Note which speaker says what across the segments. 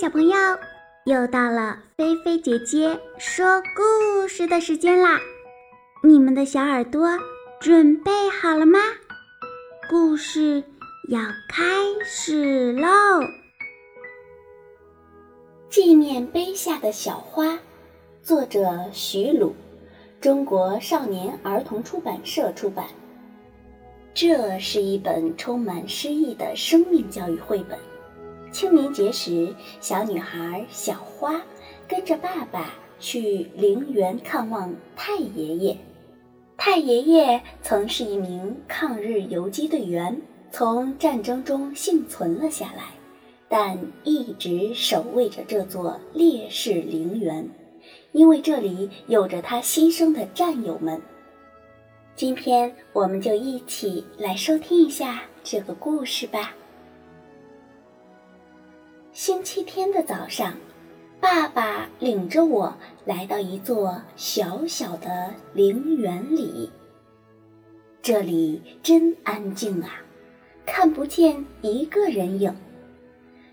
Speaker 1: 小朋友，又到了菲菲姐姐说故事的时间啦！你们的小耳朵准备好了吗？故事要开始喽！
Speaker 2: 纪念碑下的小花，作者徐鲁，中国少年儿童出版社出版。这是一本充满诗意的生命教育绘本。清明节时，小女孩小花跟着爸爸去陵园看望太爷爷。太爷爷曾是一名抗日游击队员，从战争中幸存了下来，但一直守卫着这座烈士陵园，因为这里有着他牺牲的战友们。今天，我们就一起来收听一下这个故事吧。星期天的早上，爸爸领着我来到一座小小的陵园里。这里真安静啊，看不见一个人影，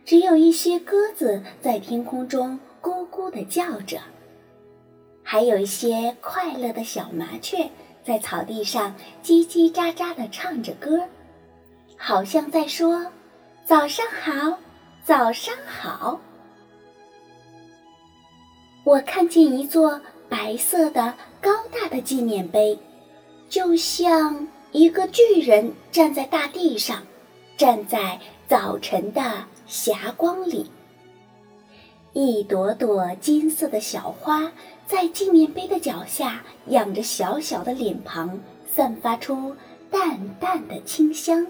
Speaker 2: 只有一些鸽子在天空中咕咕地叫着，还有一些快乐的小麻雀在草地上叽叽喳喳地唱着歌，好像在说：“早上好。”早上好，我看见一座白色的高大的纪念碑，就像一个巨人站在大地上，站在早晨的霞光里。一朵朵金色的小花在纪念碑的脚下仰着小小的脸庞，散发出淡淡的清香。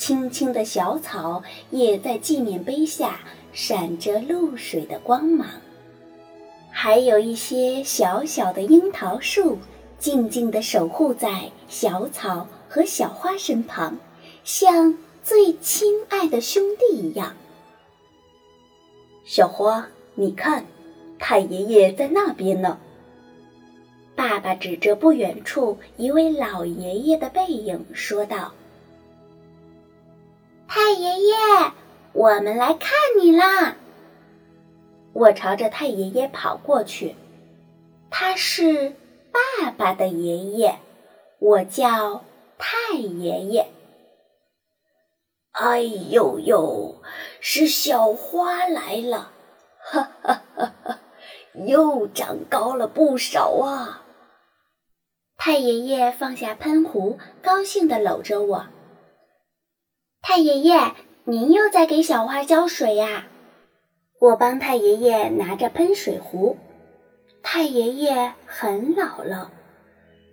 Speaker 2: 青青的小草也在纪念碑下闪着露水的光芒，还有一些小小的樱桃树静静地守护在小草和小花身旁，像最亲爱的兄弟一样。
Speaker 3: 小花，你看，太爷爷在那边呢。
Speaker 2: 爸爸指着不远处一位老爷爷的背影说道。太爷爷，我们来看你啦！我朝着太爷爷跑过去，他是爸爸的爷爷，我叫太爷爷。
Speaker 3: 哎呦呦，是小花来了，哈哈哈哈，又长高了不少啊！
Speaker 2: 太爷爷放下喷壶，高兴地搂着我。太爷爷，您又在给小花浇水呀？我帮太爷爷拿着喷水壶。太爷爷很老了，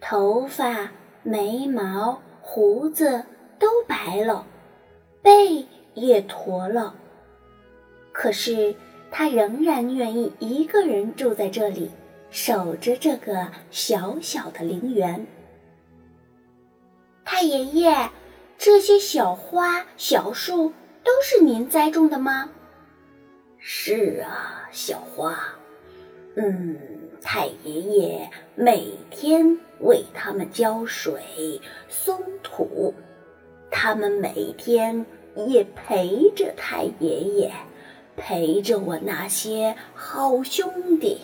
Speaker 2: 头发、眉毛、胡子都白了，背也驼了。可是他仍然愿意一个人住在这里，守着这个小小的陵园。太爷爷。这些小花、小树都是您栽种的吗？
Speaker 3: 是啊，小花。嗯，太爷爷每天为它们浇水、松土，他们每天也陪着太爷爷，陪着我那些好兄弟。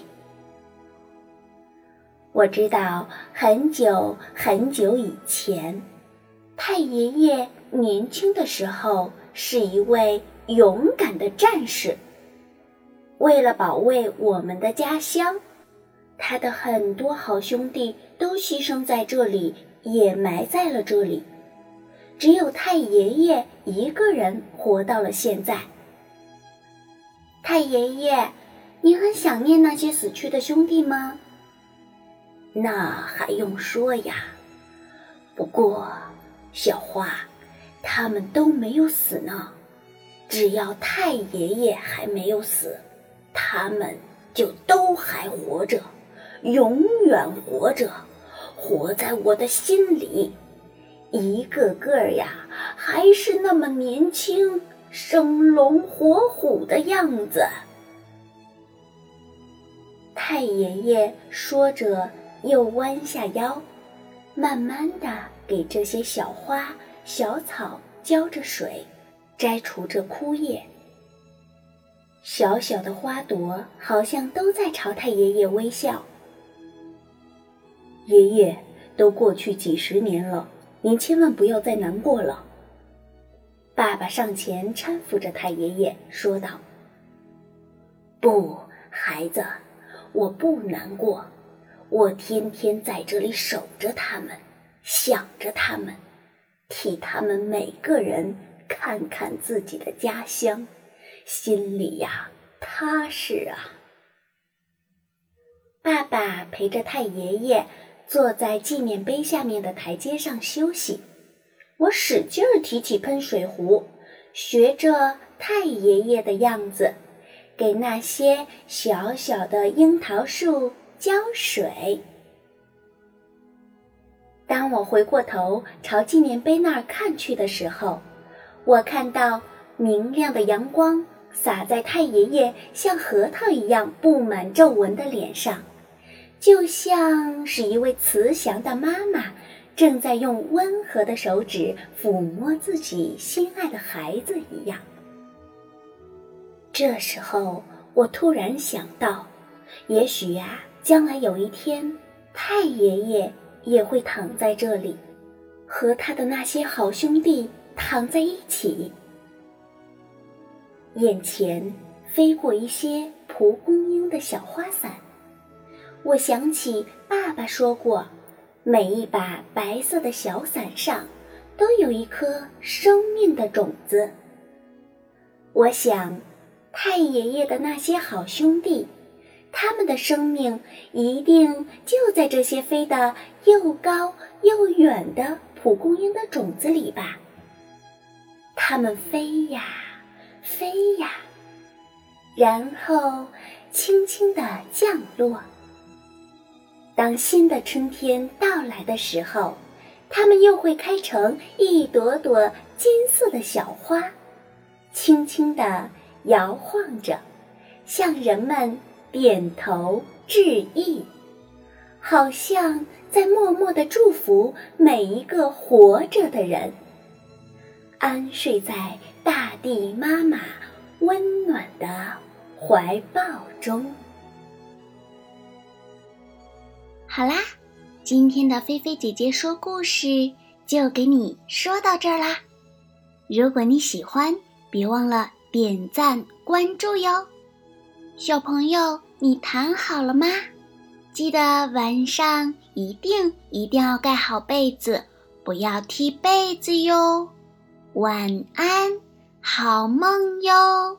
Speaker 2: 我知道，很久很久以前。太爷爷年轻的时候是一位勇敢的战士。为了保卫我们的家乡，他的很多好兄弟都牺牲在这里，也埋在了这里。只有太爷爷一个人活到了现在。太爷爷，你很想念那些死去的兄弟吗？
Speaker 3: 那还用说呀。不过。小花，他们都没有死呢。只要太爷爷还没有死，他们就都还活着，永远活着，活在我的心里。一个个呀，还是那么年轻，生龙活虎的样子。
Speaker 2: 太爷爷说着，又弯下腰，慢慢的。给这些小花、小草浇着水，摘除着枯叶。小小的花朵好像都在朝太爷爷微笑。爷爷，都过去几十年了，您千万不要再难过了。爸爸上前搀扶着太爷爷，说道：“不，孩子，我不难过，我天天在这里守着他们，想着他们，替他们每个人看看自己的家乡，心里呀踏实啊。”爸爸陪着太爷爷。坐在纪念碑下面的台阶上休息，我使劲儿提起喷水壶，学着太爷爷的样子，给那些小小的樱桃树浇水。当我回过头朝纪念碑那儿看去的时候，我看到明亮的阳光洒在太爷爷像核桃一样布满皱纹的脸上。就像是一位慈祥的妈妈，正在用温和的手指抚摸自己心爱的孩子一样。这时候，我突然想到，也许呀，将来有一天，太爷爷也会躺在这里，和他的那些好兄弟躺在一起。眼前飞过一些蒲公英的小花伞。我想起爸爸说过，每一把白色的小伞上都有一颗生命的种子。我想，太爷爷的那些好兄弟，他们的生命一定就在这些飞得又高又远的蒲公英的种子里吧。它们飞呀，飞呀，然后轻轻地降落。当新的春天到来的时候，它们又会开成一朵朵金色的小花，轻轻地摇晃着，向人们点头致意，好像在默默地祝福每一个活着的人，安睡在大地妈妈温暖的怀抱中。
Speaker 1: 好啦，今天的菲菲姐姐说故事就给你说到这儿啦。如果你喜欢，别忘了点赞关注哟。小朋友，你躺好了吗？记得晚上一定一定要盖好被子，不要踢被子哟。晚安，好梦哟。